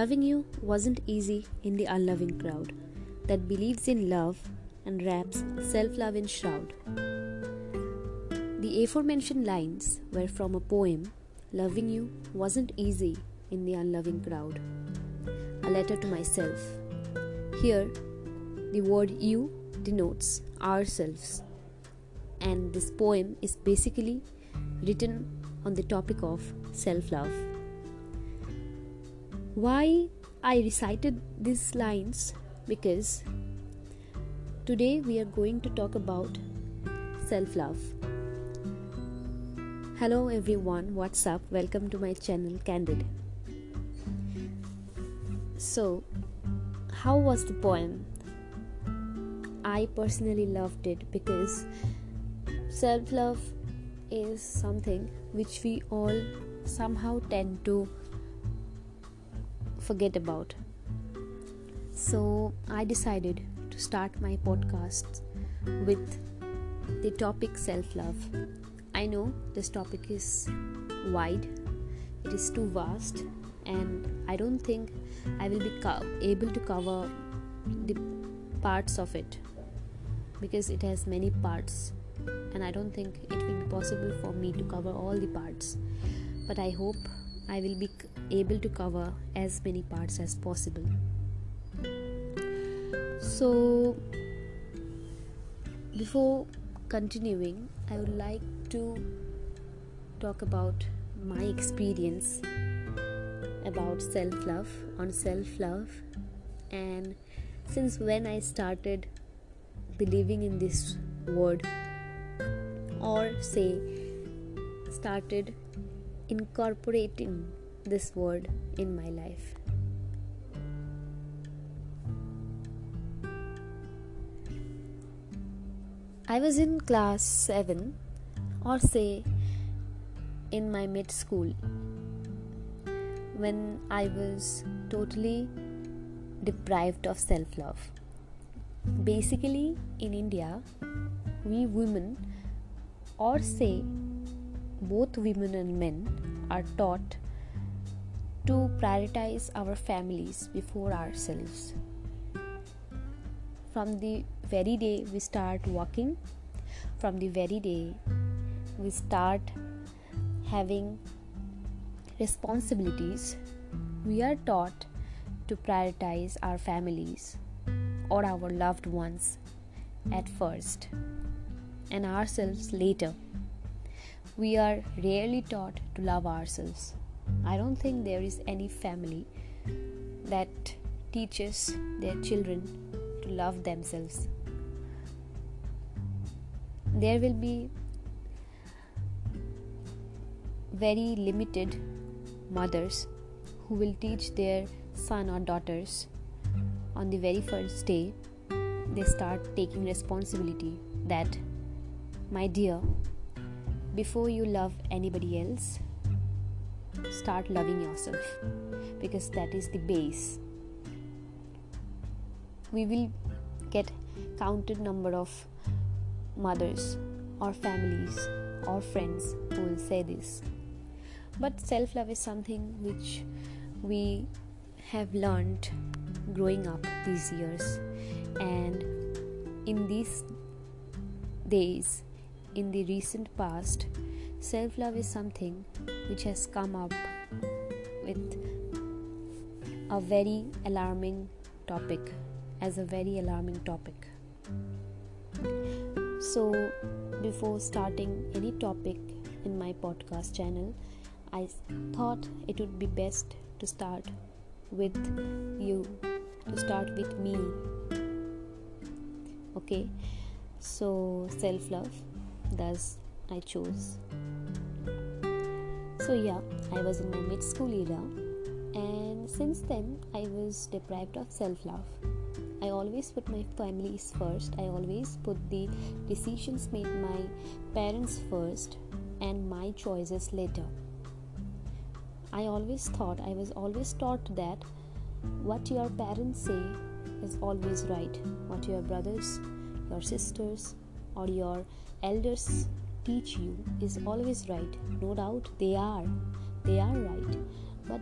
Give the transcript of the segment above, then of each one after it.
Loving you wasn't easy in the unloving crowd that believes in love and wraps self love in shroud. The aforementioned lines were from a poem, Loving You Wasn't Easy in the Unloving Crowd, a letter to myself. Here, the word you denotes ourselves, and this poem is basically written on the topic of self love. Why I recited these lines? Because today we are going to talk about self love. Hello everyone, what's up? Welcome to my channel Candid. So, how was the poem? I personally loved it because self love is something which we all somehow tend to forget about. So I decided to start my podcast with the topic self love. I know this topic is wide, it is too vast, and I don't think I will be co- able to cover the parts of it because it has many parts, and I don't think it will be possible for me to cover all the parts. But I hope I will be able to cover as many parts as possible. So, before continuing, I would like to talk about my experience about self love, on self love, and since when I started believing in this word, or say, started incorporating this word in my life. I was in class 7 or say in my mid school when I was totally deprived of self love. Basically, in India, we women, or say both women and men, are taught to prioritize our families before ourselves. From the very day we start walking, from the very day we start having responsibilities, we are taught to prioritize our families or our loved ones at first and ourselves later. We are rarely taught to love ourselves. I don't think there is any family that teaches their children to love themselves. There will be very limited mothers who will teach their son or daughters on the very first day they start taking responsibility that my dear before you love anybody else start loving yourself because that is the base. We will get counted number of mothers or families or friends who will say this. But self love is something which we have learned growing up these years. And in these days in the recent past self love is something which has come up with a very alarming topic as a very alarming topic. So, before starting any topic in my podcast channel, I thought it would be best to start with you, to start with me. Okay, so self love, thus I chose so, yeah, I was in my mid school era, and since then, I was deprived of self love. I always put my families first, I always put the decisions made my parents first and my choices later. I always thought, I was always taught that what your parents say is always right, what your brothers, your sisters, or your elders teach you is always right. No doubt they are. They are right. But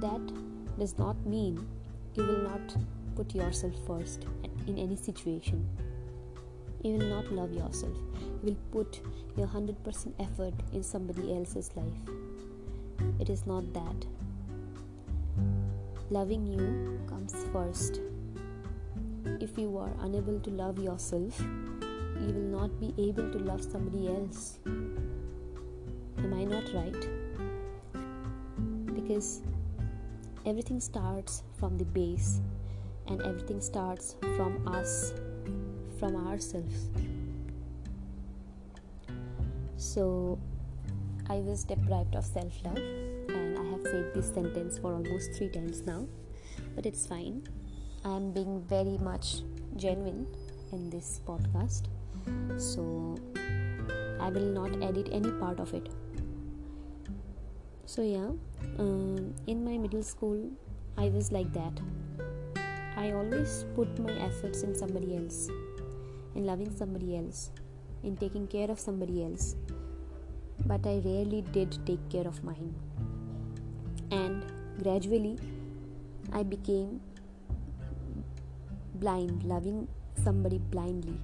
that does not mean you will not put yourself first in any situation. You will not love yourself. You will put your 100% effort in somebody else's life. It is not that. Loving you comes first. If you are unable to love yourself, you will not be able to love somebody else. Am I not right? Because everything starts from the base and everything starts from us, from ourselves. So, I was deprived of self love, and I have said this sentence for almost three times now, but it's fine. I am being very much genuine in this podcast, so I will not edit any part of it. So, yeah, um, in my middle school, I was like that. I always put my efforts in somebody else, in loving somebody else, in taking care of somebody else but I rarely did take care of mine. And gradually, I became blind, loving somebody blindly.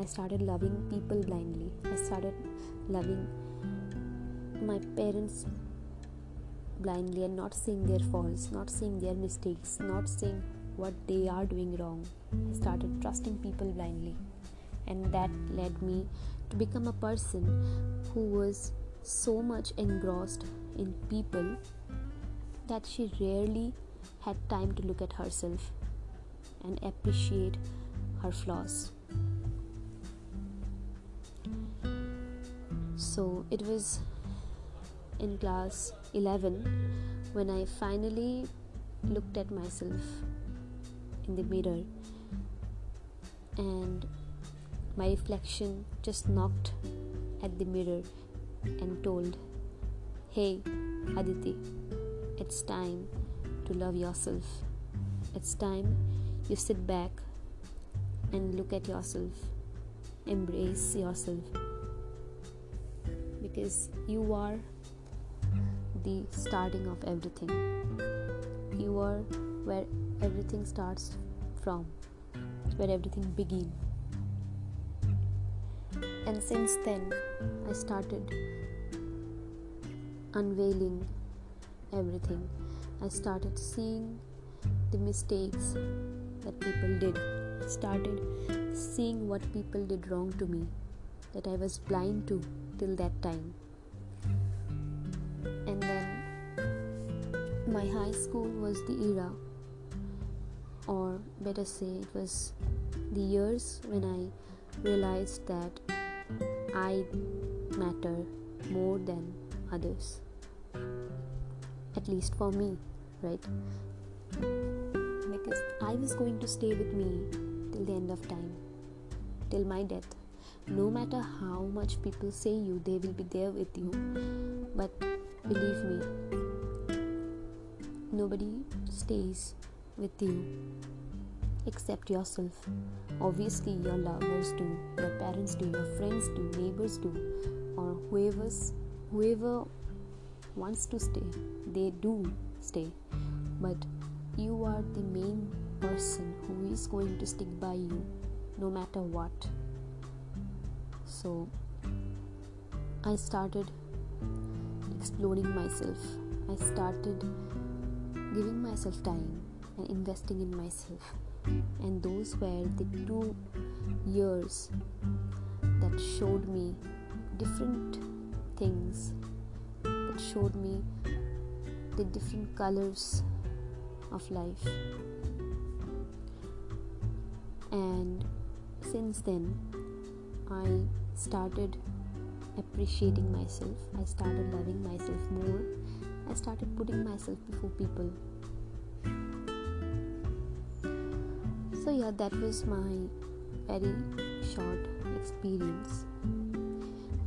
I started loving people blindly. I started loving my parents blindly and not seeing their faults, not seeing their mistakes, not seeing what they are doing wrong. I started trusting people blindly, and that led me to become a person who was so much engrossed in people that she rarely had time to look at herself and appreciate her flaws. So it was in class 11 when I finally looked at myself in the mirror and my reflection just knocked at the mirror and told, Hey, Aditi, it's time to love yourself. It's time you sit back and look at yourself, embrace yourself. Because you are the starting of everything. You are where everything starts from, where everything begins and since then I started unveiling everything. I started seeing the mistakes that people did. Started seeing what people did wrong to me that I was blind to till that time. And then my high school was the era, or better say, it was the years when I realized that I matter more than others. At least for me, right? Because I was going to stay with me till the end of time, till my death. No matter how much people say you, they will be there with you. But believe me, nobody stays with you except yourself. Obviously, your lovers do, your parents do, your friends do, neighbors do, or whoever's whoever wants to stay, they do stay. But you are the main person who is going to stick by you no matter what. So I started exploring myself. I started giving myself time and investing in myself and those were the two years that showed me different things that showed me the different colors of life and since then i started appreciating myself. I started loving myself more. I started putting myself before people. So yeah that was my very short experience.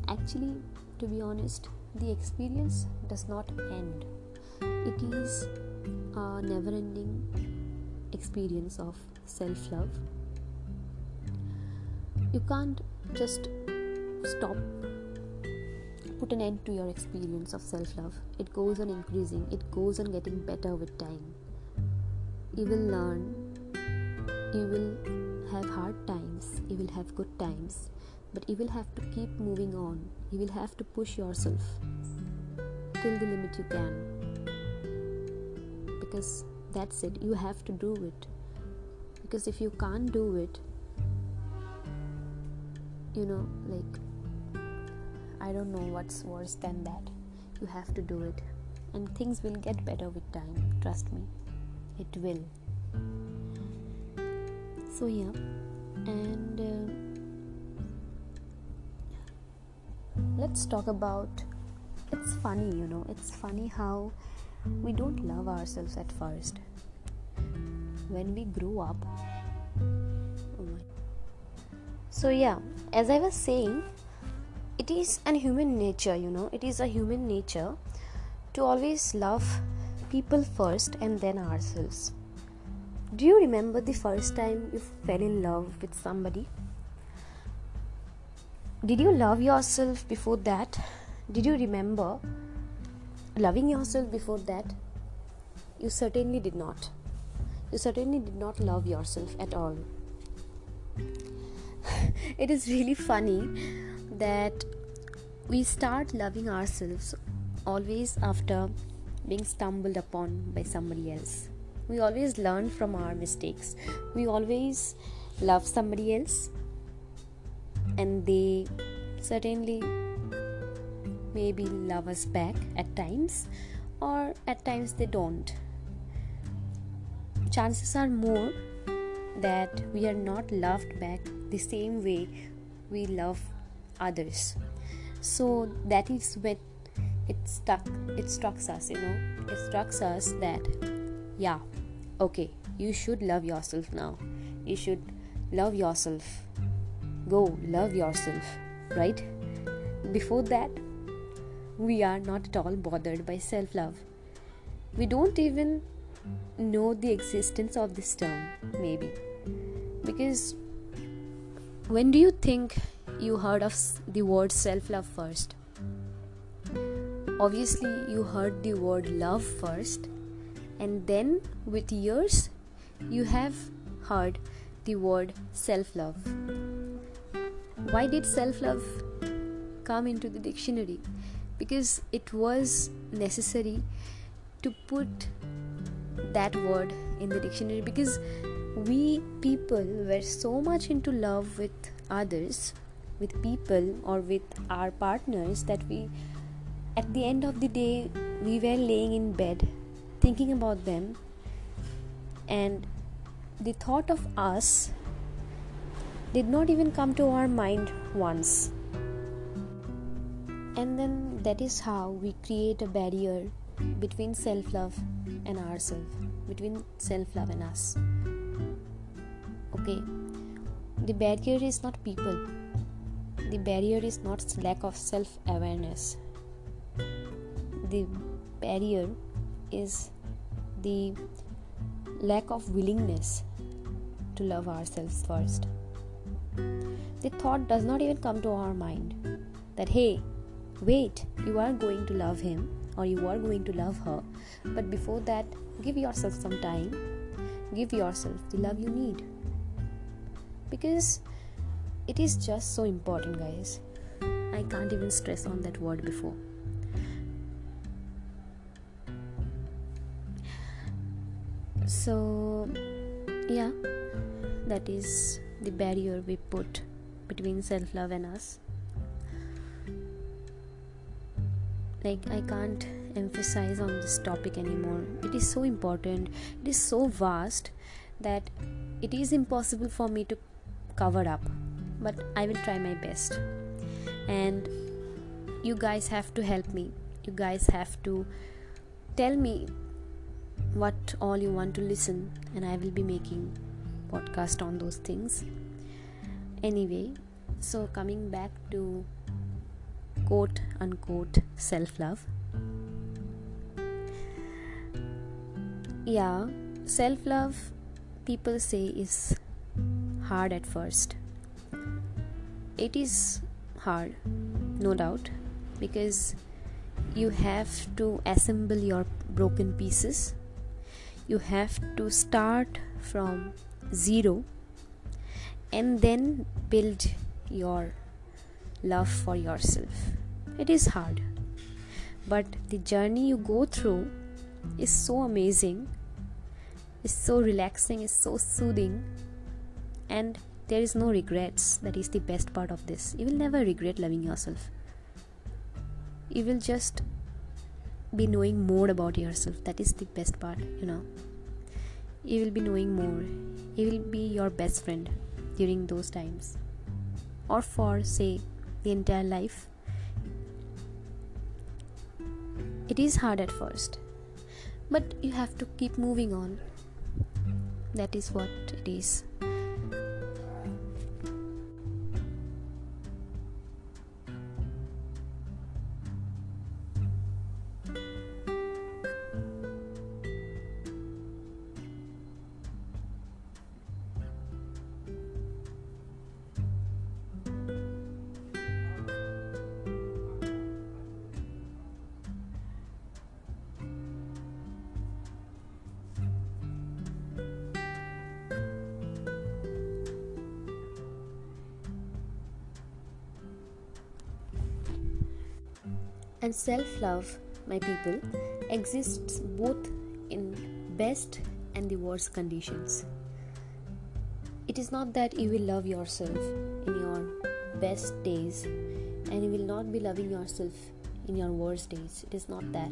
Actually to be honest the experience does not end. It is a never ending experience of self love you can't just stop. Put an end to your experience of self love it goes on increasing. It goes on getting better with time. You will learn. You will have hard times. You will have good times. But you will have to keep moving on. You will have to push yourself till the limit you can. Because that's it you have to do it. Because if you can't do it you know like i don't know what's worse than that. You have to do it. And things will get better with time trust me. It will. So yeah. And uh, let's talk about it's funny you know. It's funny how we don't love ourselves at first. When we grow up. Oh so yeah. As i was saying it is an human nature you know it is a human nature to always love people first and then ourselves do you remember the first time you fell in love with somebody? Did you love yourself before that? Did you remember loving yourself before that? You certainly did not. You certainly did not love yourself at all. it is really funny that we start loving ourselves always after being stumbled upon by somebody else. We always learn from our mistakes. We always love somebody else and they certainly maybe love us back at times or at times they don't. Chances are more that we are not loved back the same way we love others so that is when it stuck it struck us you know. It struck us that yeah okay you should love yourself now. You should love yourself. Go love yourself right? Before that we are not at all bothered by self love we don't even know the existence of this term maybe. Because when do you think you heard of the word self love first obviously you heard the word love first and then with years you have heard the word self love. Why did self love come into the dictionary? Because it was necessary to put that word in the dictionary because we people were so much into love with others, with people, or with our partners that we, at the end of the day, we were laying in bed thinking about them. And the thought of us did not even come to our mind once. And then that is how we create a barrier between self love and ourselves, between self love and us. Okay, the barrier is not people, the barrier is not lack of self awareness, the barrier is the lack of willingness to love ourselves first. The thought does not even come to our mind that, hey, wait, you are going to love him or you are going to love her, but before that, give yourself some time, give yourself the love you need. Because it is just so important, guys. I can't even stress on that word before. so yeah that is the barrier we put between self love and us like i can't emphasize on this topic anymore it is so important it is so vast that it is impossible for me to cover up but i will try my best. And you guys have to help me. You guys have to tell me what all you want to listen and i will be making podcast on those things. Anyway so coming back to quote unquote self love yeah self love people say is hard at first it is hard no doubt because you have to assemble your broken pieces you have to start from zero and then build your love for yourself. It is hard, but the journey you go through is so amazing, is so relaxing, is so soothing, and there is no regrets. That is the best part of this. You will never regret loving yourself. You will just be knowing more about yourself. That is the best part, you know. You will be knowing more. You will be your best friend during those times, or for, say, the entire life. It is hard at first, but you have to keep moving on. That is what it is. And self love, my people, exists both in best and the worst conditions. It is not that you will love yourself in your best days and you will not be loving yourself in your worst days. It is not that.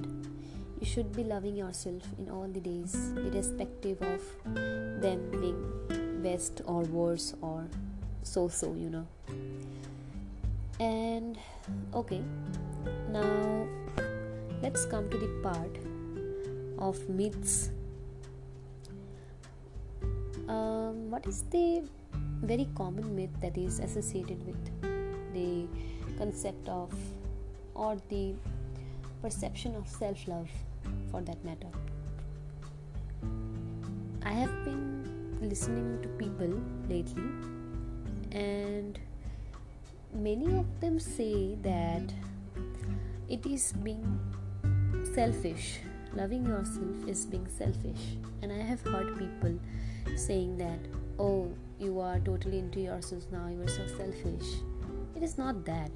You should be loving yourself in all the days, irrespective of them being best or worse or so so, you know. And okay, now, let's come to the part of myths. Um, what is the very common myth that is associated with the concept of or the perception of self love for that matter? I have been listening to people lately, and many of them say that it is being selfish. Loving yourself is being selfish. And i have heard people saying that oh you are totally into yourself now. You are so selfish. It is not that.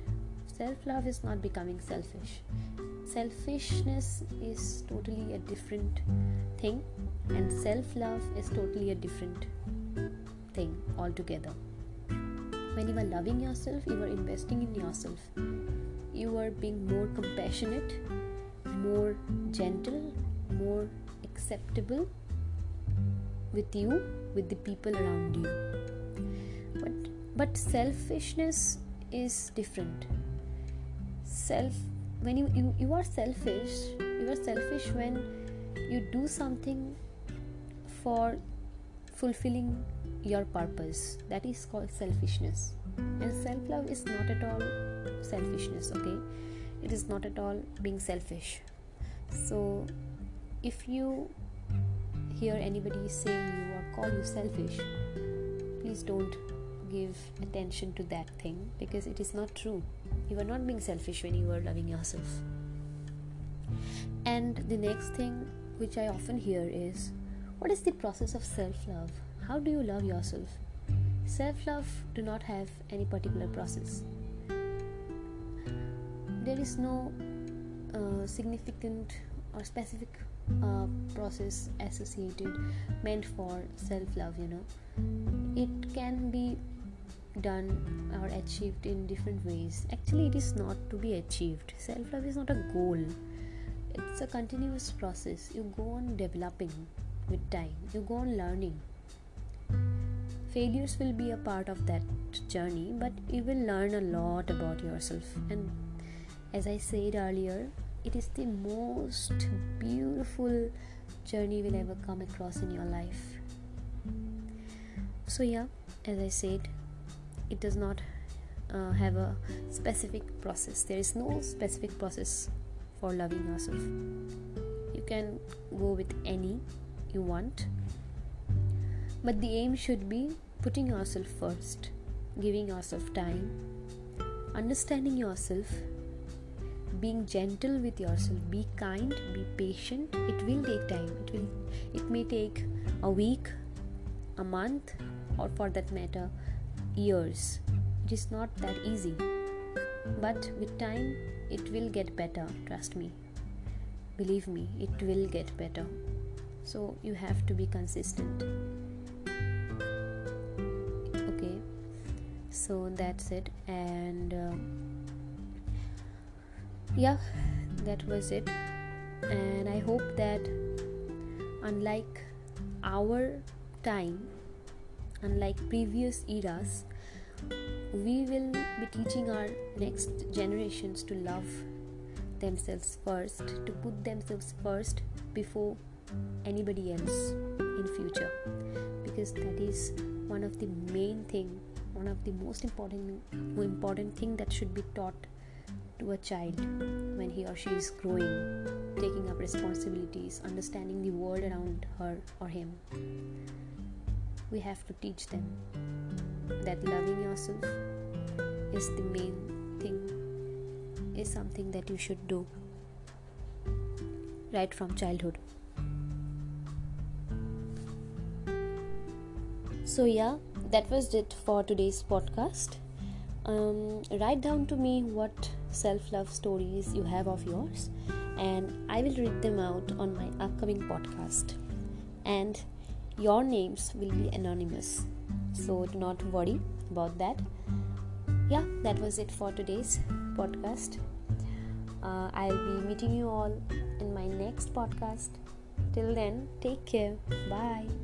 Self love is not becoming selfish. Selfishness is totally a different thing and self love is totally a different thing altogether. When you are loving yourself you are investing in yourself you are being more compassionate, more gentle, more acceptable with you, with the people around you. But but selfishness is different. Self when you, you, you are selfish, you are selfish when you do something for fulfilling your purpose. That is called selfishness. And self love is not at all selfishness okay? It is not at all being selfish. So if you hear anybody say you or call you selfish please don't give attention to that thing because it is not true. You are not being selfish when you are loving yourself. And the next thing which i often hear is what is the process of self love how do you love yourself? Self love do not have any particular process there is no uh, significant or specific uh, process associated meant for self love you know. It can be done or achieved in different ways. Actually it is not to be achieved. Self love is not a goal. It's a continuous process. You go on developing with time. You go on learning. Failures will be a part of that journey but you will learn a lot about yourself. And as I said earlier, it is the most beautiful journey you will ever come across in your life. So, yeah, as I said, it does not uh, have a specific process, there is no specific process for loving yourself. You can go with any you want, but the aim should be putting yourself first, giving yourself time, understanding yourself being gentle with yourself. Be kind be patient. It will take time. It will it may take a week a month or for that matter years. It is not that easy. But with time it will get better trust me. Believe me it will get better. So you have to be consistent. Okay? So that's it. And uh, yeah that was it. And i hope that unlike our time unlike previous eras we will be teaching our next generations to love themselves first to put themselves first before anybody else in future. Because that is one of the main thing one of the most important important thing that should be taught to a child when he or she is growing taking up responsibilities understanding the world around her or him. We have to teach them that loving yourself is the main thing is something that you should do right from childhood. So yeah that was it for today's podcast. Um, write down to me what self-love stories you have of yours and i will read them out on my upcoming podcast. And your names will be anonymous so do not worry about that. Yeah that was it for today's podcast. Uh, i'll be meeting you all in my next podcast. Till then take care. Bye